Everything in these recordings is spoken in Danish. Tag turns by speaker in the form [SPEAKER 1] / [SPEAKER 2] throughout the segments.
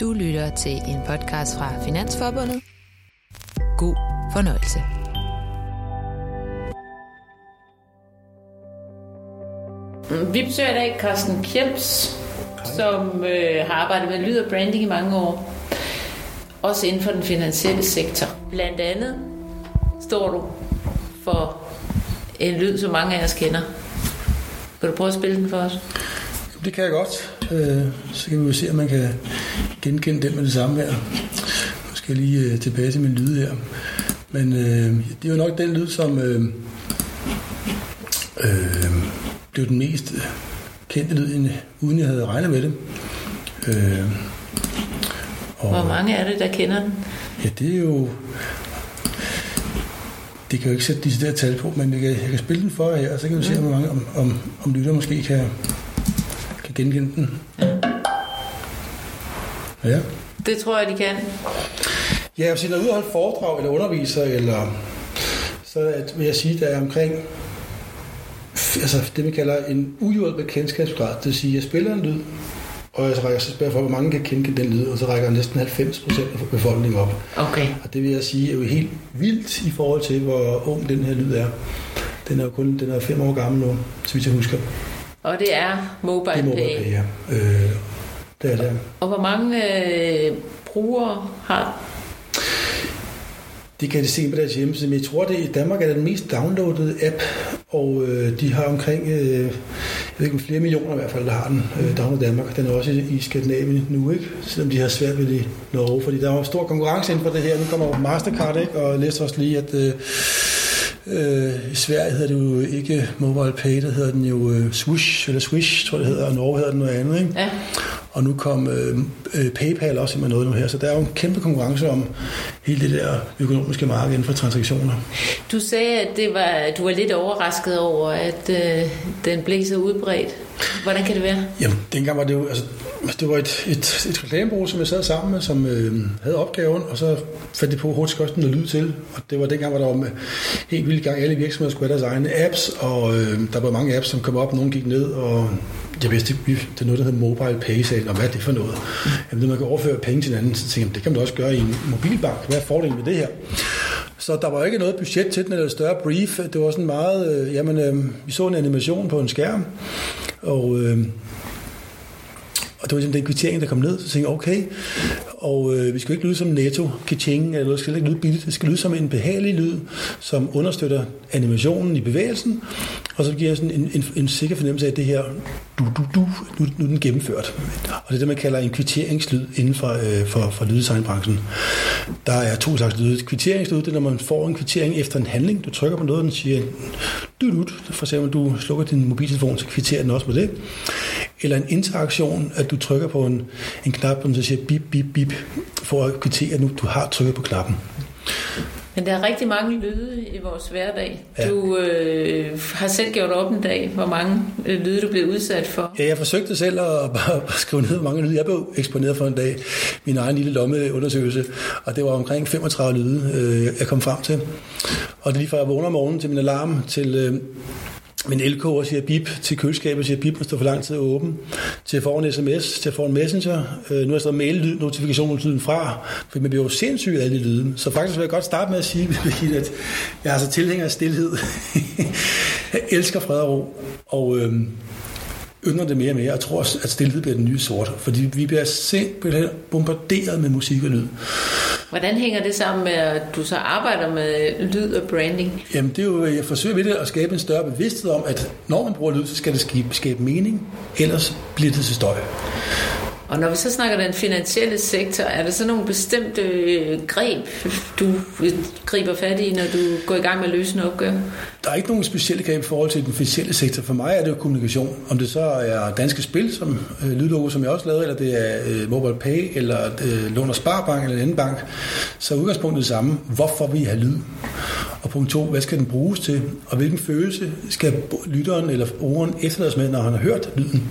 [SPEAKER 1] Du lytter til en podcast fra Finansforbundet. God fornøjelse.
[SPEAKER 2] Vi besøger i dag Carsten Kjelps, som øh, har arbejdet med lyd og branding i mange år. Også inden for den finansielle sektor. Blandt andet står du for en lyd, som mange af os kender. Vil du prøve at spille den for os?
[SPEAKER 3] Det kan jeg godt. Øh, så kan vi jo se, om man kan genkende den med det samme her. Nu skal jeg lige øh, tilbage til min lyd her. Men øh, det er jo nok den lyd, som øh, øh, blev den mest kendte lyd, uden jeg havde regnet med det. Øh,
[SPEAKER 2] og Hvor mange er det, der kender den?
[SPEAKER 3] Ja, det er jo... Det kan jo ikke sætte de der tal på, men jeg kan, jeg kan spille den for jer, og så kan vi se, om, mange, om, om, om lytter måske kan, kan genkende den. Ja.
[SPEAKER 2] Det tror jeg, de kan.
[SPEAKER 3] Ja, hvis jeg er ude og holde foredrag eller underviser, eller, så at, vil jeg sige, at der er omkring altså det, man kalder en uhjulpet kendskabsgrad. Det vil sige, at jeg spiller en lyd, og jeg rækker så spørger for, hvor mange kan kende den lyd, og så rækker næsten 90 procent af befolkningen op.
[SPEAKER 2] Okay.
[SPEAKER 3] Og det vil jeg sige er jo helt vildt i forhold til, hvor ung den her lyd er. Den er jo kun den er fem år gammel nu, så vidt jeg husker.
[SPEAKER 2] Og det er mobile,
[SPEAKER 3] det er mobile pay. ja. Øh, det er det.
[SPEAKER 2] Og hvor mange øh, brugere har
[SPEAKER 3] det kan de se på deres hjemmeside, men jeg tror, det i Danmark er den mest downloadede app, og øh, de har omkring, øh, jeg ved ikke, flere millioner i hvert fald, der har den øh, downloadet i Danmark. Den er også i, i Skandinavien nu, ikke? Selvom de har svært ved det i Norge, fordi der er jo stor konkurrence inden for det her. Nu kommer Mastercard, ikke? Og jeg læste også lige, at øh, Øh, I Sverige hedder det jo ikke Mobile Pay, der hedder den jo øh, Swish, eller Swish, tror jeg det hedder, og Norge hedder den noget andet. Ikke?
[SPEAKER 2] Ja.
[SPEAKER 3] Og nu kom øh, øh, PayPal også med noget nu her, så der er jo en kæmpe konkurrence om hele det der økonomiske marked inden for transaktioner.
[SPEAKER 2] Du sagde, at det var, du var lidt overrasket over, at øh, den blev så udbredt. Hvordan kan det være?
[SPEAKER 3] Jamen, dengang var det jo, altså, Altså, det var et, et, et reklamebureau, som jeg sad sammen med, som øh, havde opgaven, og så fandt de på hurtigt også noget lyd til. Og det var dengang, hvor der var med helt vildt gang, alle virksomheder skulle have deres egne apps, og øh, der var mange apps, som kom op, nogle gik ned, og jeg vidste, det er noget, der hedder mobile pay, sale, og hvad er det for noget? Jamen, det man kan overføre penge til hinanden, så tænkte jeg, det kan man også gøre i en mobilbank. Hvad er fordelen ved det her? Så der var ikke noget budget til den, eller større brief. Det var sådan meget, øh, jamen, øh, vi så en animation på en skærm, og øh, og det var ligesom den kvittering, der kom ned, så tænkte jeg, okay, og øh, vi skal ikke lyde som netto, kitching, eller noget, det skal ikke lyde billigt, det skal lyde som en behagelig lyd, som understøtter animationen i bevægelsen, og så giver sådan en, en, en sikker fornemmelse af, at det her, du, du, du, nu, nu er den gennemført. Og det er det, man kalder en kvitteringslyd inden for, øh, for, for lyddesignbranchen. Der er to slags lyd. Kvitteringslyd, det er, når man får en kvittering efter en handling. Du trykker på noget, og den siger, du, du, for eksempel, du slukker din mobiltelefon, så kvitterer den også med det. Eller en interaktion, at du trykker på en, en knap, og så siger bip, bip, bip, for at kvittere, at nu du har trykket på knappen.
[SPEAKER 2] Men der er rigtig mange lyde i vores hverdag. Ja. Du øh, har selv gjort op en dag, hvor mange øh, lyde du blev udsat for.
[SPEAKER 3] Ja, jeg forsøgte selv at bare skrive ned, hvor mange lyde jeg blev eksponeret for en dag. Min egen lille lommeundersøgelse. Og det var omkring 35 lyde, øh, jeg kom frem til. Og det lige fra jeg vågner om morgenen til min alarm, til... Øh, min elkoger siger bip, til køleskabet siger bip, man står for lang tid åben, til at få en sms, til at få en messenger. Øh, nu er der mail notifikationen fra, for man bliver jo sindssyg af alle lyden. Så faktisk vil jeg godt starte med at sige, at jeg er så tilhænger af stillhed. jeg elsker fred og ro, og øh, ynder det mere og mere. Jeg tror at stillhed bliver den nye sort, fordi vi bliver simpelthen bombarderet med musik og lyd.
[SPEAKER 2] Hvordan hænger det sammen med, at du så arbejder med lyd og branding?
[SPEAKER 3] Jamen, det er jo, jeg forsøger ved det at skabe en større bevidsthed om, at når man bruger lyd, så skal det skabe, skabe mening, ellers bliver det til støj.
[SPEAKER 2] Og når vi så snakker den finansielle sektor, er der så nogle bestemte øh, greb, du øh, griber fat i, når du går i gang med at løse en opgave?
[SPEAKER 3] Der er ikke nogen specielle greb i forhold til den finansielle sektor. For mig er det jo kommunikation. Om det så er danske spil, som øh, lydlogo, som jeg også lavede, eller det er øh, Mobile Pay, eller øh, Lån og Sparbank, eller en anden bank, så er udgangspunktet det samme. Hvorfor vi har have lyd? Og punkt to, hvad skal den bruges til? Og hvilken følelse skal lytteren eller brugeren efterlades med, når han har hørt lyden?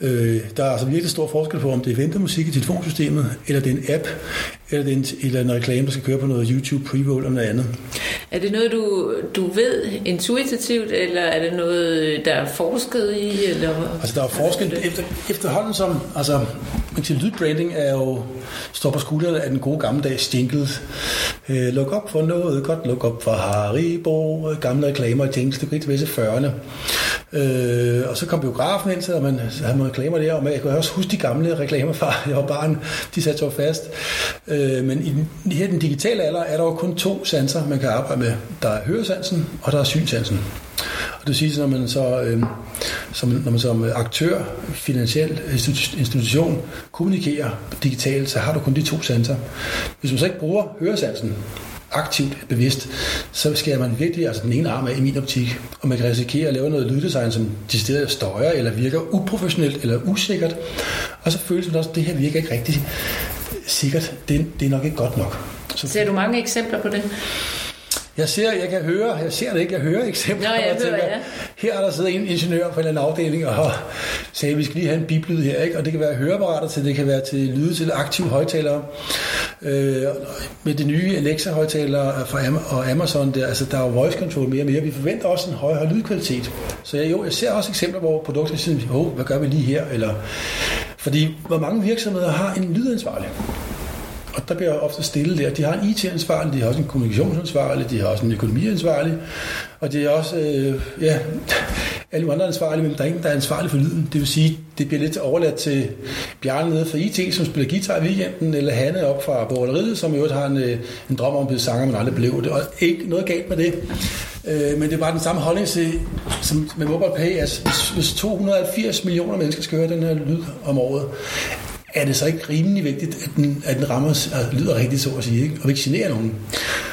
[SPEAKER 3] Øh, der er altså virkelig stor forskel på, om det er ventemusik i telefonsystemet, eller det er en app, eller det er en, eller en reklame, der skal køre på noget YouTube pre-roll eller noget andet.
[SPEAKER 2] Er det noget, du, du ved intuitivt, eller er det noget, der er forsket i? Eller?
[SPEAKER 3] Altså, der er forsket efter, efterhånden som, altså, man kan lydbranding er jo, står på skuldrene af den gode gammeldags jingle. Øh, luk op for noget godt, luk op for Haribo, gamle reklamer og jingles, det går ikke til 40'erne. Øh, og så kom biografen ind, så man så havde man reklamer der, og jeg kunne også huske de gamle reklamer fra, jeg var barn, de satte sig fast. Øh, men i den, her den digitale alder er der jo kun to sanser, man kan arbejde med. Der er høresansen, og der er synsansen. Og det siger, når man så øh, som, når man som aktør, finansiel institution kommunikerer digitalt, så har du kun de to sanser. Hvis man så ikke bruger høresansen, aktivt bevidst, så skal man virkelig altså den ene arm af i min optik. Og man kan risikere at lave noget lyddesign, som decideret støjer, eller virker uprofessionelt, eller usikkert. Og så føles det også, at det her virker ikke rigtig sikkert. Det, det er nok ikke godt nok.
[SPEAKER 2] Så Ser du mange eksempler på det?
[SPEAKER 3] Jeg ser, jeg kan høre, jeg ser det ikke, jeg hører eksempler.
[SPEAKER 2] Nå, jeg, jeg tænker, ja.
[SPEAKER 3] Her er der siddet en ingeniør på en eller anden afdeling og sagde, at vi skal lige have en biblyd her, ikke? og det kan være høreapparater til, det kan være til lyde til aktive højtalere. Øh, med de nye Alexa-højtalere fra Am- og Amazon, der, altså, der er jo voice control mere og mere. Vi forventer også en højere lydkvalitet. Så jeg, jo, jeg ser også eksempler, hvor produkter siger, oh, hvad gør vi lige her? Eller, fordi hvor mange virksomheder har en lydansvarlig? Og der bliver ofte stille der. De har en IT-ansvarlig, de har også en kommunikationsansvarlig, de har også en økonomiansvarlig, og det er også, øh, ja, alle andre ansvarlige, men der er ingen, der er ansvarlig for lyden. Det vil sige, det bliver lidt overladt til Bjarne nede fra IT, som spiller guitar i weekenden, eller Hanne op fra Borgeriet, som i øvrigt har en, øh, en drøm om at blive sanger, men aldrig blev det. Og ikke noget galt med det. Øh, men det er bare den samme holdning til, som med MobilePay, altså hvis, hvis 280 millioner mennesker skal høre den her lyd om året, er det så ikke rimelig vigtigt, at den, at den rammer og lyder rigtigt, så at sige, ikke? og ikke generer nogen.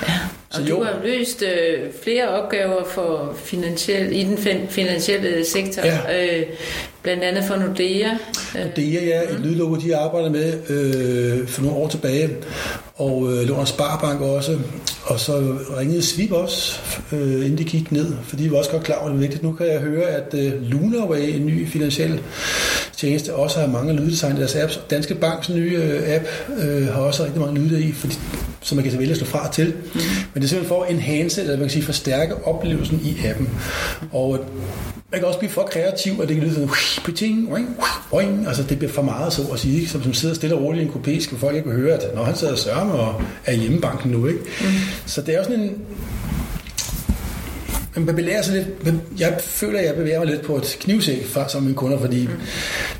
[SPEAKER 2] Ja. Så og jo. du har løst øh, flere opgaver for finansiel, i den finansielle sektor, ja. øh, blandt andet for Nordea.
[SPEAKER 3] Nordea, ja, et mm. lydlogo, de arbejder med øh, for nogle år tilbage, og øh, låner Sparbank også, og så ringede Svip også, øh, inden de gik ned, fordi vi var også godt klar over, det vigtigt. Nu kan jeg høre, at øh, Lunaway, en ny finansiel tjeneste, også har mange lyddesign i deres apps. Danske Banks nye øh, app øh, har også rigtig mange lyde i, fordi, som man kan vælge at slå fra til. Mm. Men det er simpelthen for at enhance, eller man kan sige forstærke oplevelsen i appen. Og man kan også blive for kreativ, og det kan lyde sådan, piting, wing, wing, altså det bliver for meget, så at sige, ikke? Som, som sidder stille og roligt i en kopé, skal folk ikke høre, at når han sidder og sørger og er hjemmebanken nu, ikke? Mm. Så det er også sådan en, man bevæger sig lidt, jeg føler, at jeg bevæger mig lidt på et knivsæk for, som mine kunder, fordi mm.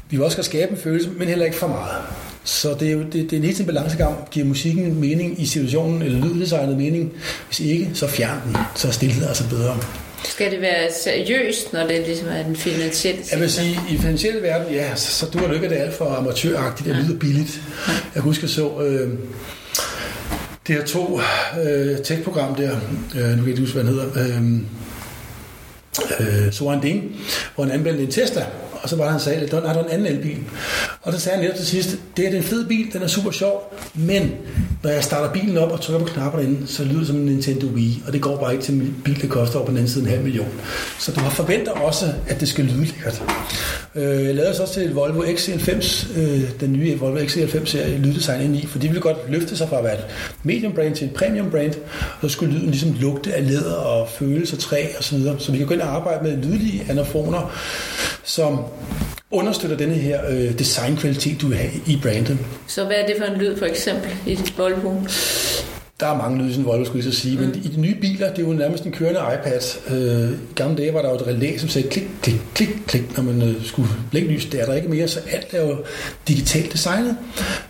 [SPEAKER 3] vi også skal skabe en følelse, men heller ikke for meget. Så det er jo det, det er en helt balancegang. Giver musikken mening i situationen, eller lyddesignet mening? Hvis ikke, så fjern den. Så er stillhed altså bedre.
[SPEAKER 2] Skal det være seriøst, når det ligesom er den finansielle
[SPEAKER 3] Jeg vil sige, i den finansielle verden, ja, så, så du har lykke det alt for amatøragtigt, det lyder billigt. Jeg husker så... Øh, det her to øh, tech-program der, øh, nu kan jeg ikke huske, hvad den hedder, øh, øh, Soren Ding, hvor han anmeldte en Tesla, og så var der en sal, der er en anden elbil. Og så sagde han lidt til sidst, det er en fed bil, den er super sjov, men når jeg starter bilen op og trykker på knapperne inde, så lyder det som en Nintendo Wii, og det går bare ikke til en bil, der koster over på den anden side en halv million. Så du har forventet også, at det skal lyde lækkert. Øh, jeg lavede så også til Volvo XC90, øh, den nye Volvo XC90-serie, lyddesign ind i, for de ville godt løfte sig fra at være et medium brand til et premium brand, og så skulle lyden ligesom lugte af læder og følelse af træ og så. Så vi kan gå ind og arbejde med lydlige anafoner, som understøtter denne her øh, designkvalitet, du vil have i brandet.
[SPEAKER 2] Så hvad er det for en lyd for eksempel i dit boldhue?
[SPEAKER 3] Der er mange lyde i en Volvo, skulle jeg så sige. Mm. Men i de nye biler, det er jo nærmest en kørende iPad. Øh, I gamle dage var der jo et relæ, som sagde klik, klik, klik, klik, når man øh, skulle lys. Det er der ikke mere, så alt er jo digitalt designet.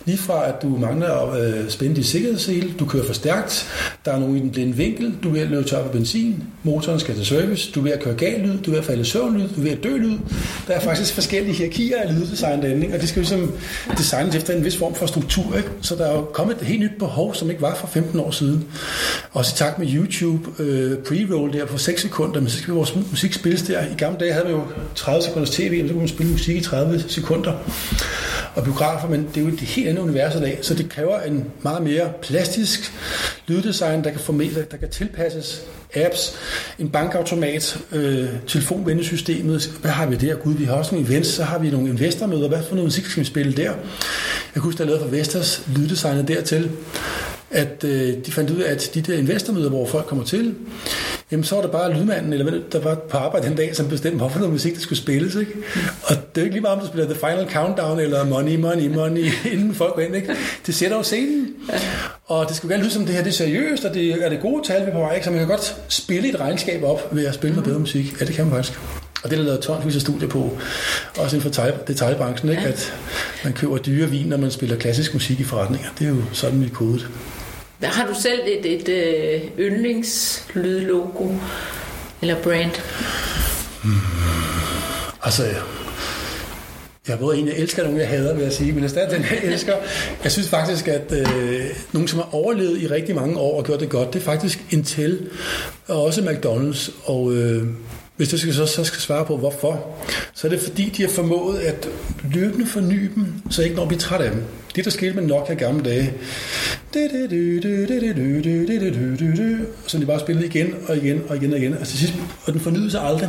[SPEAKER 3] Lige fra, at du mangler at øh, spænde dit sikkerhedssele, du kører for stærkt, der er nogen i den blinde vinkel, du er ved at løbe tør på benzin, motoren skal til service, du er ved at køre gal lyd, du er ved at falde søvn lyd, du er ved at dø lyd. Der er faktisk forskellige hierarkier af lyddesign derinde, og det skal jo ligesom designes efter en vis form for struktur. Ikke? Så der er jo kommet et helt nyt behov, som ikke var for 15 år siden. Også i takt med YouTube øh, pre-roll der på 6 sekunder, men så skal vi vores musik spilles der. I gamle dage havde vi jo 30 sekunders tv, og så kunne man spille musik i 30 sekunder. Og biografer, men det er jo et helt andet univers i dag, så det kræver en meget mere plastisk lyddesign, der kan, formidle, der kan tilpasses apps, en bankautomat, øh, telefonvendesystemet, hvad har vi der? Gud, vi har også nogle events, så har vi nogle investormøder, hvad for noget musik skal vi spille der? Jeg kunne huske, der lavede for Vestas lyddesignet dertil, at øh, de fandt ud af, at de der investormøder, hvor folk kommer til, jamen så var det bare lydmanden, eller der var på arbejde den dag, som bestemte, hvorfor noget musik, der skulle spilles. Ikke? Og det er jo ikke lige meget, om du spiller The Final Countdown, eller Money, Money, Money, inden folk går ind. Ikke? Det sætter jo scenen. Og det skulle gerne lyde som det her, det er seriøst, og det er det gode tal, vi på vej. Ikke? Så man kan godt spille et regnskab op ved at spille noget bedre musik. Ja, det kan man faktisk. Og det er der lavet tonsvis af studier på, også inden for detaljbranchen, ikke? Ja. at man køber dyre vin, når man spiller klassisk musik i forretninger. Det er jo sådan, vi er kodet.
[SPEAKER 2] Har du selv et, et, et øh, yndlingslydlogo eller brand?
[SPEAKER 3] Hmm. Altså, jeg er både en, jeg elsker, og nogen, jeg hader, vil jeg sige. Men er den, jeg elsker. Jeg synes faktisk, at øh, nogen, som har overlevet i rigtig mange år og gjort det godt, det er faktisk Intel og også McDonald's. Og øh, hvis du skal, så, så skal svare på, hvorfor, så er det fordi, de har formået at løbende forny dem, så ikke når vi er træt af dem. Det, der skete med Nokia gamle dage, så de bare spillede igen og igen og igen og igen, og til sidst, og den fornyede sig aldrig.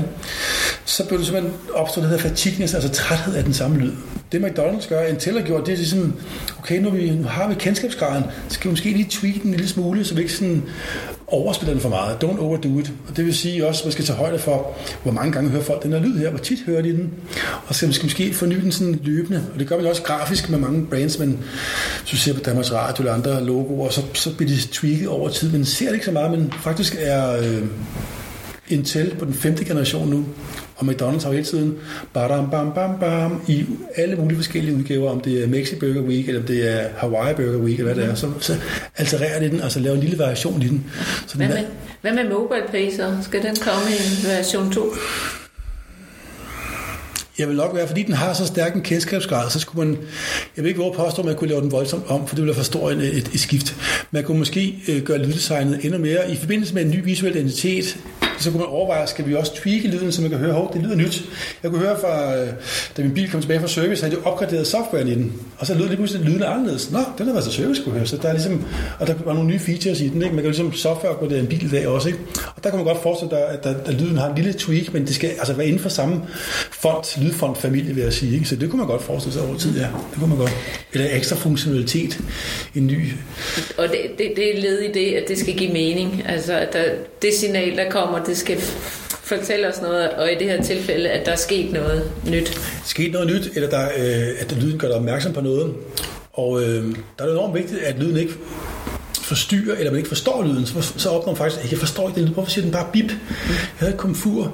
[SPEAKER 3] Så blev det simpelthen opstået det hedder fatignes, altså træthed af den samme lyd. Det McDonald's gør, Intel har gjort, det er sådan, okay, nu, vi, nu har vi kendskabsgraden, så skal vi måske lige tweak den en lille smule, så vi ikke sådan overspiller den for meget. Don't overdo it. Og det vil sige også, at man skal tage højde for, hvor mange gange hører folk den her lyd her, hvor tit hører de den, og så skal måske forny den sådan løbende. Og det gør man også grafisk med mange brands, men hvis du ser på Danmarks Radio eller andre logoer, så, så bliver de tweaked over tid. Man ser det ikke så meget, men faktisk er øh, Intel på den femte generation nu, og McDonald's har jo hele tiden bam, bam, bam, bam, i alle mulige forskellige udgaver, om det er Mexi Burger Week, eller om det er Hawaii Burger Week, eller hvad det er, så, så altererer det den, altså laver en lille variation i den.
[SPEAKER 2] Så hvad, den med, hvad med mobile pay så? Skal den komme i version 2?
[SPEAKER 3] Jeg vil nok være, fordi den har så stærk en kendskabsgrad, så skulle man, jeg vil ikke våge påstå, at man kunne lave den voldsomt om, for det ville være for stor et, et, et skift. Man kunne måske øh, gøre lyddesignet endnu mere i forbindelse med en ny visuel identitet, så kunne man overveje, skal vi også tweake lyden, så man kan høre, hov, det lyder nyt. Jeg kunne høre fra, øh, da min bil kom tilbage fra service, havde de opgraderet software i den, og så lød det pludselig lyden anderledes. Nå, den har været til service, kunne høre. Så der er ligesom, og der var nogle nye features i den, ikke? Man kan ligesom software en bil i dag også, ikke? Og der kan man godt forestille sig, at, at, at, lyden har en lille tweak, men det skal altså være inden for samme font, lydfont familie, vil jeg sige. Ikke? Så det kunne man godt forestille sig over tid, ja. Det kunne man godt. Eller ekstra funktionalitet, en ny.
[SPEAKER 2] Og det, det, det er led i det, at det skal give mening. Altså, at der, det signal, der kommer, det skal fortælle os noget, og i det her tilfælde, at der er sket noget nyt.
[SPEAKER 3] Sket noget nyt, eller der, øh, at lyden gør dig opmærksom på noget. Og øh, der er det enormt vigtigt, at lyden ikke forstyrrer, eller man ikke forstår lyden, så, så opnår man faktisk, at jeg forstår ikke den lyd. Hvorfor siger den bare bip? Jeg havde et komfur,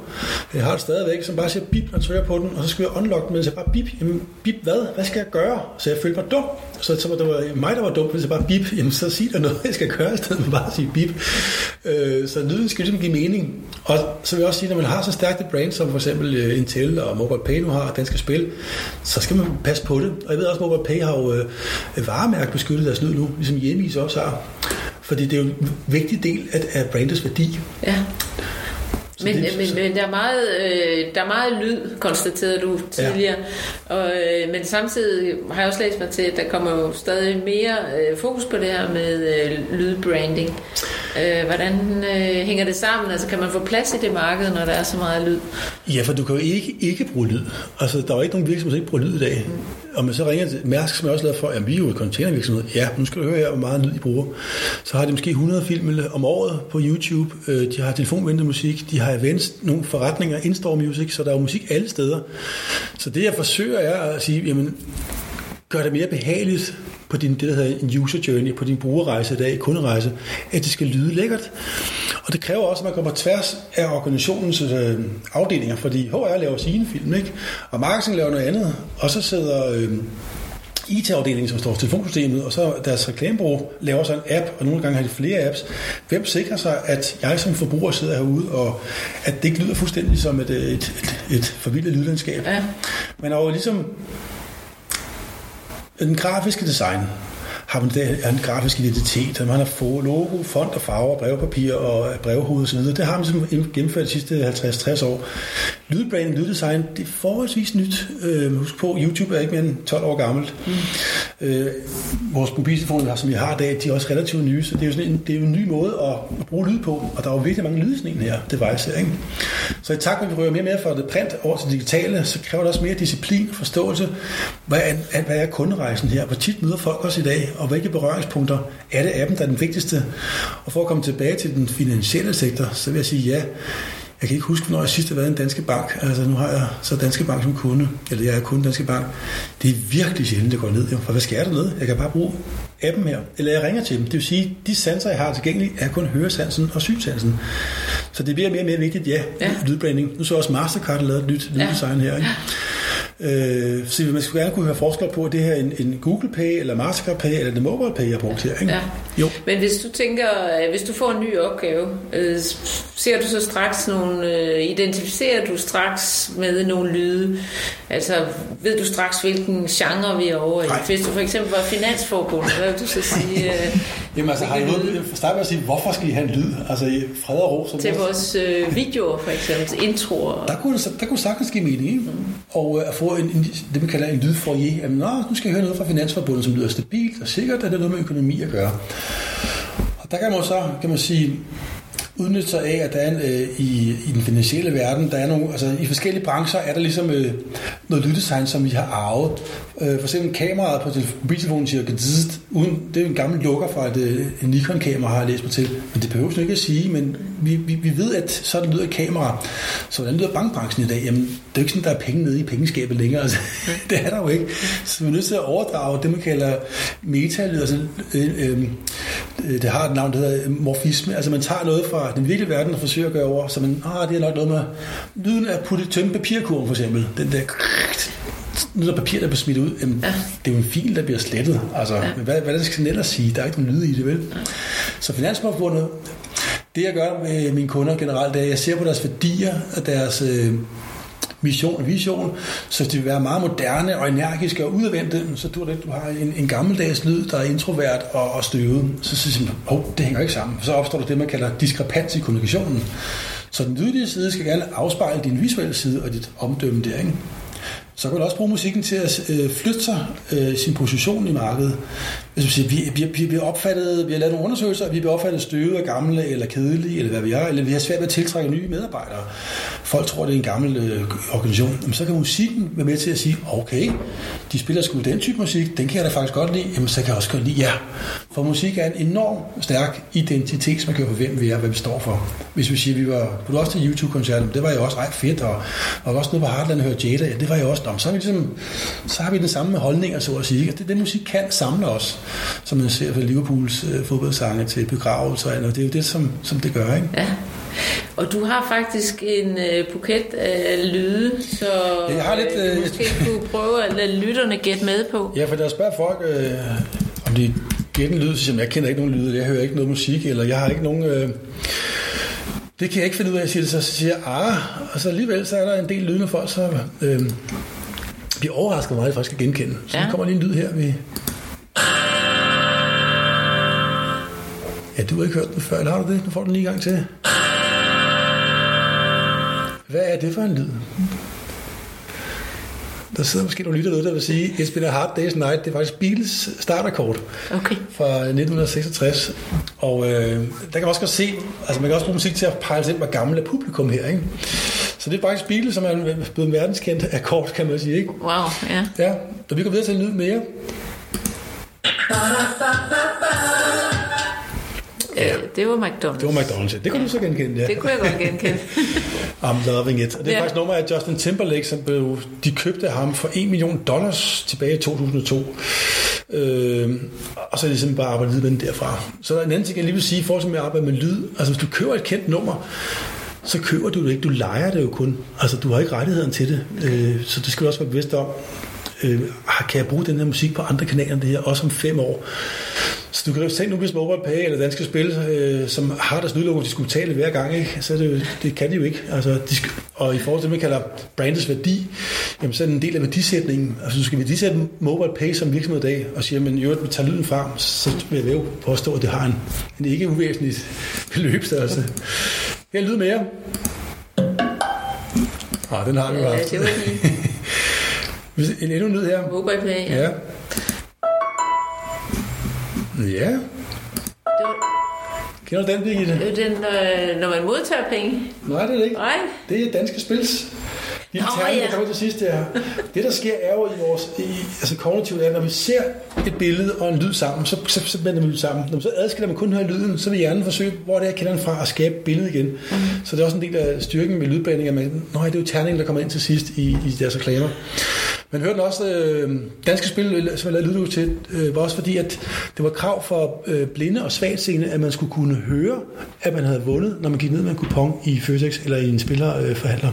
[SPEAKER 3] jeg har det stadigvæk, som bare siger bip, når jeg trykker på den, og så skal jeg unlock den, men så bare bip. Jamen, bip hvad? Hvad skal jeg gøre? Så jeg følte mig dum. Så, så det var mig, der var dum, hvis jeg bare bip. Jamen, så sig der noget, jeg skal gøre, i stedet for bare at sige bip. Øh, så lyden skal ligesom give mening. Og så vil jeg også sige, når man har så stærkt et brand, som for eksempel øh, Intel og Mobile Pay nu har, og den skal spille, så skal man passe på det. Og jeg ved også, at Mobile Pay har jo øh, varemærkebeskyttet deres lyd nu, ligesom Hjemmeis også har. Fordi det er jo en vigtig del af, af brandets værdi.
[SPEAKER 2] Ja. Men, det, men, men der, er meget, øh, der er meget lyd, konstaterede du tidligere. Og, øh, men samtidig har jeg også læst mig til, at der kommer jo stadig mere øh, fokus på det her med øh, lydbranding. Øh, hvordan øh, hænger det sammen? Altså kan man få plads i det marked, når der er så meget lyd?
[SPEAKER 3] Ja, for du kan jo ikke, ikke bruge lyd. Altså der er jo ikke nogen virksomhed, der ikke bruger lyd i dag. Mm. Og man så ringer til Mærsk, som jeg også lavet for, at vi er jo et containervirksomhed. Ja, nu skal du høre her, hvor meget lyd I bruger. Så har de måske 100 film om året på YouTube. Øh, de har telefonventet musik. De har events, nogle forretninger, in-store music, så der er jo musik alle steder. Så det jeg forsøger er at sige, jamen, gør det mere behageligt på din, det, der hedder en user journey, på din brugerrejse i dag, kunderejse, at det skal lyde lækkert. Og det kræver også, at man kommer tværs af organisationens øh, afdelinger, fordi HR laver sine film, ikke? og marketing laver noget andet, og så sidder... Øh, IT-afdelingen, som står for telefonsystemet, og så deres reklamebureau laver så en app, og nogle gange har de flere apps. Hvem sikrer sig, at jeg som forbruger sidder herude, og at det ikke lyder fuldstændig som et, et, et, et forvildet lydlandskab? Ja. Men jo ligesom den grafiske design har man der en grafisk identitet, man har få logo, font og farver, brevpapir og brevhoved osv. Det har man simpelthen gennemført de sidste 50-60 år. Lydbranding, lyddesign, det er forholdsvis nyt. Øh, husk på, YouTube er ikke mere end 12 år gammelt. Mm. Øh, vores mobiltelefoner, som vi har i dag, de er også relativt nye, så det er jo, sådan en, det er jo en ny måde at, at bruge lyd på, og der er jo virkelig mange lyd sådan en her device her, ikke? Så i takt med, at vi rører mere og mere fra det print over til det digitale, så kræver det også mere disciplin og forståelse. Hvad er, hvad er kunderejsen her? Hvor tit møder folk os i dag, og hvilke berøringspunkter er det appen, der er den vigtigste? Og for at komme tilbage til den finansielle sektor, så vil jeg sige ja. Jeg kan ikke huske, hvornår jeg sidst har været i en Danske Bank. Altså, nu har jeg så Danske Bank som kunde, eller jeg er kunde Danske Bank. Det er virkelig sjældent, det går ned. Jo. For hvad skal jeg dernede? Jeg kan bare bruge appen her, eller jeg ringer til dem. Det vil sige, de sanser, jeg har tilgængelige, er kun høresansen og synsansen. Så det bliver mere og mere vigtigt, ja, ja. lydbranding. Nu så også Mastercard lavet et nyt lyddesign her. Ikke? Øh, så man skulle gerne kunne høre forskel på, at det her er en, en Google Pay, eller Mastercard Pay, eller det Mobile Pay, jeg brugt her. Ikke?
[SPEAKER 2] Ja. Jo. Men hvis du tænker, hvis du får en ny opgave, øh, ser du så straks nogle, øh, identificerer du straks med nogle lyde? Altså, ved du straks, hvilken genre vi er over i? Nej. Hvis du for eksempel var finansforbund, hvad vil du så sige? Øh,
[SPEAKER 3] Jamen altså, har I noget, starte med at sige, hvorfor skal I have en lyd? Altså, fred og ro.
[SPEAKER 2] Til vores øh, videoer, for eksempel, introer.
[SPEAKER 3] Der kunne, der kunne sagtens give mening, ikke? Mm. Og øh, at få en, en, det, man kalder en lydfoyer. Jamen, nå, nu skal jeg høre noget fra Finansforbundet, som lyder stabilt og sikkert, at det er noget med økonomi at gøre. Og der kan man så, kan man sige, udnytte sig af, at der er en, øh, i, i den finansielle verden, der er nogle, altså i forskellige brancher er der ligesom øh, noget lyddesign, som vi har arvet. Øh, for eksempel kameraet på mobiltelefonen siger, uden, det er en gammel lukker fra et, øh, en Nikon-kamera, har jeg læst mig til. Men det behøver ikke at sige, men vi, vi, vi ved, at sådan lyder et kamera. Så hvordan lyder bankbranchen i dag? Jamen, det er jo ikke sådan, der er penge nede i pengeskabet længere. Altså, det er der jo ikke. Så vi er nødt til at overdrage det, man kalder metalyd. Altså, øh, øh, øh, det har et navn, der hedder morfisme. Altså man tager noget fra den virkelige verden og forsøger at gøre over, så man, ah, det er nok noget med lyden af putte tømme papirkurven for eksempel. Den der nu der papir, der bliver smidt ud, jamen, ja. det er jo en fil, der bliver slettet. Altså, ja. hvad, hvad skal den ellers sige? Der er ikke nogen lyd i det, vel? Ja. Så Finansforbundet, det jeg gør med mine kunder generelt, det er, at jeg ser på deres værdier og deres øh, mission og vision, så det vil være meget moderne og energiske og udadvendte, så du, det, du har en, en gammeldags lyd, der er introvert og, og støvet. Så siger man, oh, det hænger ikke sammen. Så opstår der det, man kalder diskrepans i kommunikationen. Så den lydlige side skal gerne afspejle din visuelle side og dit omdømme der, ikke? Så kan du også bruge musikken til at øh, flytte sig øh, sin position i markedet. Altså, hvis man siger, vi, vi, vi, vi, opfattet, vi har lavet nogle undersøgelser, og vi bliver opfattet støvet og gamle eller kedelige, eller hvad vi er, eller vi har svært ved at tiltrække nye medarbejdere. Folk tror, det er en gammel øh, organisation. Jamen, så kan musikken være med til at sige, okay, de spiller sgu den type musik, den kan jeg da faktisk godt lide, jamen så kan jeg også godt lide ja. For musik er en enorm stærk identitet, som man kan på, hvem vi er, hvad vi står for. Hvis vi siger, vi var, du også til YouTube-koncerten, det var jo også ret fedt, og, og også noget på Heartland og høre Jada, ja, det var jo også, så, er vi ligesom, så har vi den samme holdninger, så at sige. Det, den musik kan samle os, som man ser fra Liverpools øh, fodboldsange til begravelser, og det er jo det, som, som det gør, ikke?
[SPEAKER 2] Ja. Og du har faktisk en øh, buket af lyde, så
[SPEAKER 3] ja, jeg har lidt, øh,
[SPEAKER 2] øh, måske kunne prøve at lade lytterne gætte med på.
[SPEAKER 3] Ja, for der spørger folk, øh, om de gætter en lyd, så jeg kender ikke nogen lyde, jeg hører ikke noget musik, eller jeg har ikke nogen... Øh, det kan jeg ikke finde ud af, at sige det, så siger jeg, ah, og så alligevel så er der en del lydende folk, så øh, bliver overrasket meget, at faktisk kan genkende. Så ja. kommer lige en lyd her, vi... Ja, du har ikke hørt den før, eller har du det? Nu får du den lige en gang til. Hvad er det for en lyd? Der sidder måske nogle lytter derude, der vil sige, It's been a hard day's night. Det er faktisk Beatles starterkort
[SPEAKER 2] okay.
[SPEAKER 3] fra 1966. Og øh, der kan man også godt se, altså man kan også bruge musik til at pejle sig ind, hvor gammel er publikum her, ikke? Så det er faktisk Beatles, som er blevet en verdenskendt akkord, kan man sige, ikke?
[SPEAKER 2] Wow, ja.
[SPEAKER 3] Ja, og vi går videre til en lyd mere.
[SPEAKER 2] Ja. Det var McDonald's.
[SPEAKER 3] Det var McDonald's, ja. Det kunne du så genkende, ja.
[SPEAKER 2] Det kunne jeg godt genkende.
[SPEAKER 3] I'm loving it. Og det er ja. faktisk nummer af Justin Timberlake, som blev, de købte ham for 1 million dollars tilbage i 2002. Øh, og så er det simpelthen bare arbejdet med den derfra. Så der er en anden ting, jeg lige vil sige, i forhold til at arbejde med lyd. Altså hvis du køber et kendt nummer, så køber du det ikke. Du leger det jo kun. Altså du har ikke rettigheden til det. Øh, så det skal du også være bevidst om øh, kan jeg bruge den her musik på andre kanaler end det her, også om fem år. Så du kan jo tænke nu, hvis Mobile Pay eller Danske Spil, øh, som har deres lydlogo, de skulle betale hver gang, ikke? så det, det kan de jo ikke. Altså, de skal, og i forhold til det, man kalder brandets værdi, jamen, så er det en del af værdisætningen. Altså, du skal værdisætte Mobile Pay som virksomhed i dag, og siger, men jo, vi tager lyden frem, så vil jeg jo påstå, at det har en, en ikke uvæsentlig beløbsstørrelse. Her lyd mere. Ah, den har vi jo
[SPEAKER 2] haft. Ja, det var
[SPEAKER 3] En endnu lyd her.
[SPEAKER 2] Mobile Pay, ja. ja.
[SPEAKER 3] Ja.
[SPEAKER 2] Det var,
[SPEAKER 3] Kender du den, Birgitte?
[SPEAKER 2] det var den, øh, når man modtager penge.
[SPEAKER 3] Nej, det er det ikke.
[SPEAKER 2] Nej.
[SPEAKER 3] Det er danske spils. Lille
[SPEAKER 2] Nå,
[SPEAKER 3] terning,
[SPEAKER 2] ja.
[SPEAKER 3] der kommer til sidst der. Det, der sker, er jo i vores i, altså kognitivt, er, når vi ser et billede og en lyd sammen, så, så, så vender vi lyd sammen. Når man så adskiller man kun hører lyden, så vil hjernen forsøge, hvor det er, kender den fra, at skabe billedet igen. Mm. Så det er også en del af styrken med lydblanding, at man, nej, det er jo terningen, der kommer ind til sidst i, i deres reklamer. Man hørte også, øh, Danske Spil, som jeg lavede lydlyd til, øh, var også fordi, at det var krav for øh, blinde og svagtseende, at man skulle kunne høre, at man havde vundet, når man gik ned med en kupon i Føtex eller i en spillerforhandler.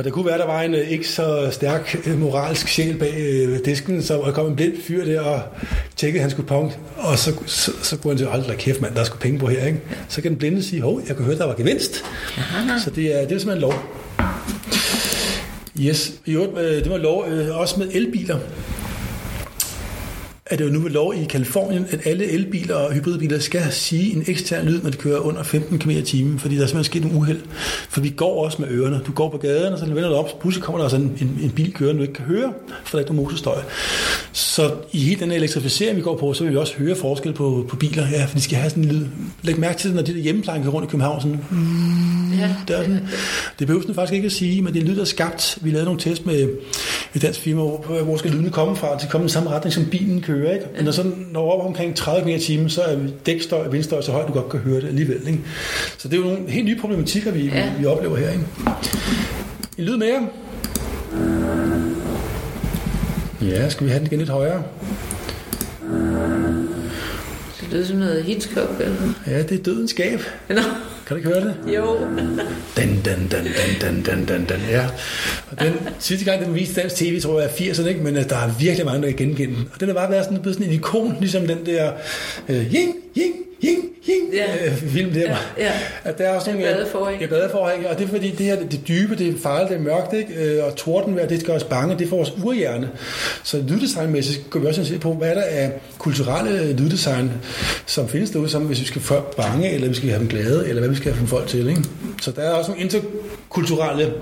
[SPEAKER 3] For det kunne være, der var en øh, ikke så stærk øh, moralsk sjæl bag øh, disken, så kom en blind fyr der og tjekkede hans kupon, og så, så, så kunne han sige, hold kæft mand, der er sgu penge på her, ikke? Så kan den blinde sige, hov, jeg kunne høre, der var gevinst. Så det er, det er simpelthen lov. Yes, i øvrigt, det var lov også med elbiler. Er det jo nu ved lov i Kalifornien, at alle elbiler og hybridbiler skal sige en ekstern lyd, når de kører under 15 km i timen, fordi der er simpelthen sket en uheld. For vi går også med ørerne. Du går på gaden, og så vender du op, så pludselig kommer der altså en, en, en bil kørende, du ikke kan høre, for der er ikke nogen motorstøj. Så i hele den elektrificering, vi går på, så vil vi også høre forskel på, på biler, ja, for de skal have sådan en lyd. Læg mærke til det, når de der hjemmeplejen kører rundt i København, sådan,
[SPEAKER 2] Ja.
[SPEAKER 3] det, er sådan, det behøver den faktisk ikke at sige, men det er lyd, der er skabt. Vi lavede nogle test med et dansk firma, hvor, hvor skal lydene komme fra? De kommer i samme retning, som bilen kører. Ikke? Men når så når op omkring 30 km i timen, så er dækstøj og vindstøj så højt, du godt kan høre det alligevel. Ikke? Så det er jo nogle helt nye problematikker, vi,
[SPEAKER 2] Ja.
[SPEAKER 3] vi, vi oplever her. Ikke? En lyd mere. Ja, skal vi have den igen lidt højere?
[SPEAKER 2] Det lyder som noget Hitchcock. Eller?
[SPEAKER 3] Ja, det er dødens skab.
[SPEAKER 2] Nå,
[SPEAKER 3] Kan du ikke høre det?
[SPEAKER 2] jo.
[SPEAKER 3] Den, den, den, den, den, den, den, den, ja. Og den sidste gang, den viste dansk tv, tror jeg er 80'erne, ikke? men øh, der er virkelig mange, der kan genkende den. Og den er bare været sådan, blevet sådan en ikon, ligesom den der øh, ying, ying, ying, ying
[SPEAKER 2] Ja.
[SPEAKER 3] øh, film der.
[SPEAKER 2] Ja, ja.
[SPEAKER 3] At der er også nogle,
[SPEAKER 2] Badeforhæng.
[SPEAKER 3] Ja, badeforhæng. Og det er fordi, det her det dybe, det er farligt, det er mørkt, ikke? Øh, og tordenvejr, det gør os bange, det får vores urhjerne. Så lyddesignmæssigt går vi også se på, hvad er der af kulturelle lyddesign, som findes derude, som hvis vi skal få bange, eller vi skal have dem glade, eller hvad vi skal have folk til. Ikke? Så der er også nogle interkulturelle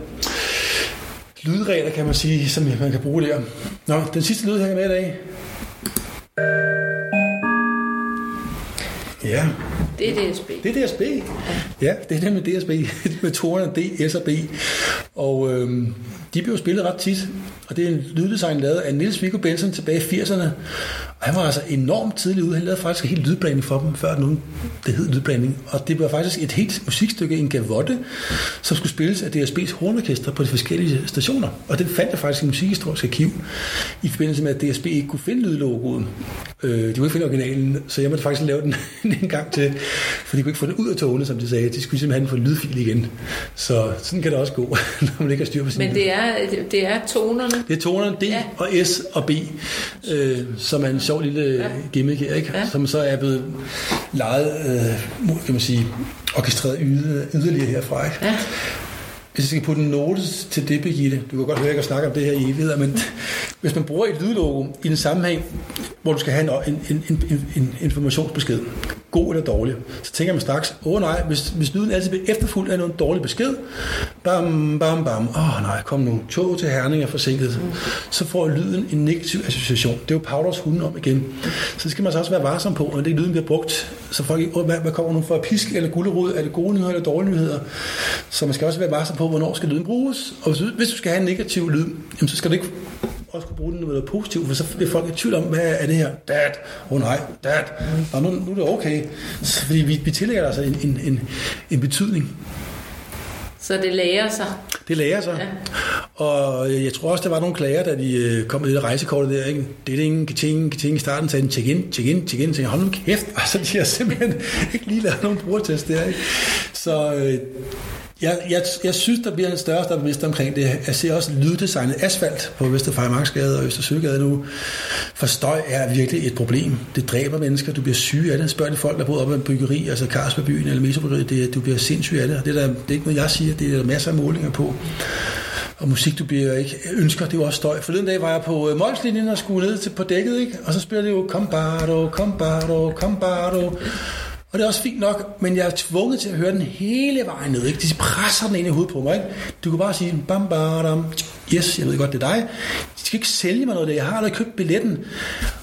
[SPEAKER 3] lydregler, kan man sige, som man kan bruge der. Nå, den sidste lyd her er med i dag. Ja,
[SPEAKER 2] Det er DSB.
[SPEAKER 3] det er DSB. Ja, det er det med DSB. med toerne D, S og B. Og øhm, de blev spillet ret tit. Og det er en lyddesign lavet af Niels Viggo Benson tilbage i 80'erne. Og han var altså enormt tidlig ude. Han lavede faktisk en helt lydblanding for dem, før nogen, det hed lydblanding. Og det var faktisk et helt musikstykke, en gavotte, som skulle spilles af DSB's hornorkester på de forskellige stationer. Og det fandt jeg faktisk i musikhistorisk arkiv, i forbindelse med, at DSB ikke kunne finde lydlogoet. Øh, de kunne ikke finde originalen, så jeg måtte faktisk lave den en gang til, for de kunne ikke få den ud af togene, som de sagde. De skulle simpelthen få en lydfil igen. Så sådan kan det også gå, når man ikke har styr på sin
[SPEAKER 2] Men det er, det er tonerne.
[SPEAKER 3] det er tonerne D
[SPEAKER 2] Ja.
[SPEAKER 3] og S og B, øh, som en sjov lille
[SPEAKER 2] Ja.
[SPEAKER 3] gimmick her, ikke?
[SPEAKER 2] Ja.
[SPEAKER 3] som så er blevet lejet, øh, kan man sige, orkestreret yder, yderligere herfra. Ikke?
[SPEAKER 2] Ja.
[SPEAKER 3] Hvis jeg skal putte en note til det, Birgitte, du kan godt høre, at jeg kan snakke om det her i evigheder, men hvis man bruger et lydlogo i en sammenhæng, hvor du skal have en, en, en, en, en informationsbesked, god eller dårlig, så tænker man straks, åh oh, nej, hvis, hvis lyden altid bliver efterfulgt af en dårlig besked, bam, bam, bam, åh oh, nej, kom nu, tog til Herning er forsinket, så får lyden en negativ association. Det er jo Paulus hunden om igen. Så skal man så også være varsom på, når det lyden bliver brugt, så folk ikke, oh, hvad, hvad kommer nu for pisk eller gulderod, er det gode nyheder eller dårlige nyheder? Så man skal også være varsom på, hvornår skal lyden bruges. Og hvis, du- hvis du skal have en negativ lyd, jamen, så skal du ikke også kunne bruge den med noget positivt, for så bliver folk i tvivl om, hvad er det her? Dad, åh oh, nej, dad, Nå, nu, nu er det okay. Så, fordi vi, vi tillægger altså en, en, en, en betydning.
[SPEAKER 2] Så det lærer sig.
[SPEAKER 3] Det lærer sig.
[SPEAKER 2] Ja.
[SPEAKER 3] Og øh, jeg tror også, der var nogle klager, da de øh, kom med det der rejsekortet der. Ikke? Det er det ingen ting, ting i starten, sagde check in, check in, check in. Jeg, hold nu kæft. Altså, de har simpelthen ikke lige lavet nogen brugertest der. Ikke? Så øh, jeg, jeg, jeg synes, der bliver en større og større omkring det. Jeg ser også lyddesignet asfalt på Vesterfejmarksgade og Østersøgade nu. For støj er virkelig et problem. Det dræber mennesker. Du bliver syg af det. Spørg de folk, der bor oppe i en byggeri, altså Carlsbergbyen eller Metrobyggeriet. Det, du bliver sindssyg af det. Og Det er, der, det er ikke noget, jeg siger. Det er der masser af målinger på. Og musik, du bliver ikke ønsker, det er jo også støj. Forleden dag var jeg på øh, Molslinjen og skulle ned til, på dækket, ikke? og så spiller det jo Combardo, Combardo, Combardo. Og det er også fint nok, men jeg er tvunget til at høre den hele vejen ned. Ikke? De presser den ind i hovedet på mig. Ikke? Du kan bare sige, bam, bam, yes, jeg ved godt, det er dig. De skal ikke sælge mig noget af det. Jeg har allerede købt billetten.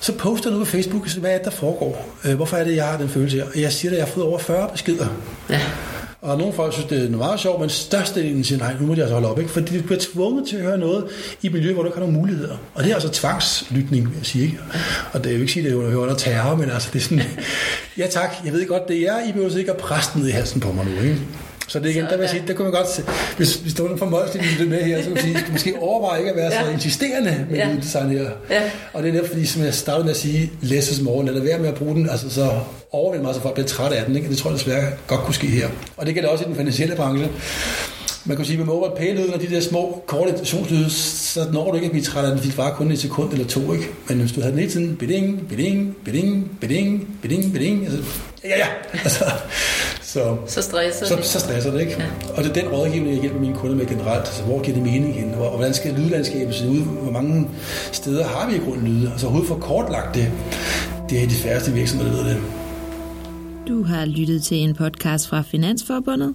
[SPEAKER 3] Så poster du på Facebook, hvad er det, der foregår? Øh, hvorfor er det, jeg har den følelse her? Og jeg siger, at jeg har fået over 40 beskeder. Ja. Og nogle folk synes, det er meget sjovt, men størstedelen siger, nej, nu må de altså holde op. Ikke? Fordi de bliver tvunget til at høre noget i et miljø, hvor du ikke har nogen muligheder. Og det er altså tvangslytning, vil jeg sige. Ikke? Og det er jo ikke sige, at det er under terror, men altså, det er sådan, ja tak, jeg ved godt, det er, I behøver ikke at presse ned i halsen på mig nu. Ikke? Så det igen, så, der vil jeg sige, der kunne man godt se, hvis, hvis der var for Molsling det med her, så man sige, måske overveje ikke at være ja. så insisterende med ja. design her. Ja. Og det er netop fordi, som jeg startede med at sige, less is more, eller være med at bruge den, altså så overvælde mig, så folk bliver træt af den. Ikke? Det tror jeg desværre godt kunne ske her. Og det gælder også i den finansielle branche. Man kan sige, med over pælyden og de der små, korte itationslyde, så når du ikke at blive træt af den, fordi det var kun et sekund eller to. Ikke? Men hvis du havde den hele tiden, beding, beding, beding, beding, beding, beding, altså, ja, ja, altså,
[SPEAKER 2] så, så stresser
[SPEAKER 3] så, det. Så stresser det, ikke? Ja. Og det er den rådgivning, jeg hjælper mine kunder med generelt. Altså, hvor giver det mening hen? Og hvordan skal lydlandskabet se ud? Hvor mange steder har vi i grunden lyde? Altså overhovedet for kortlagt det. Det er de færreste virksomheder, der ved det.
[SPEAKER 1] Du har lyttet til en podcast fra Finansforbundet.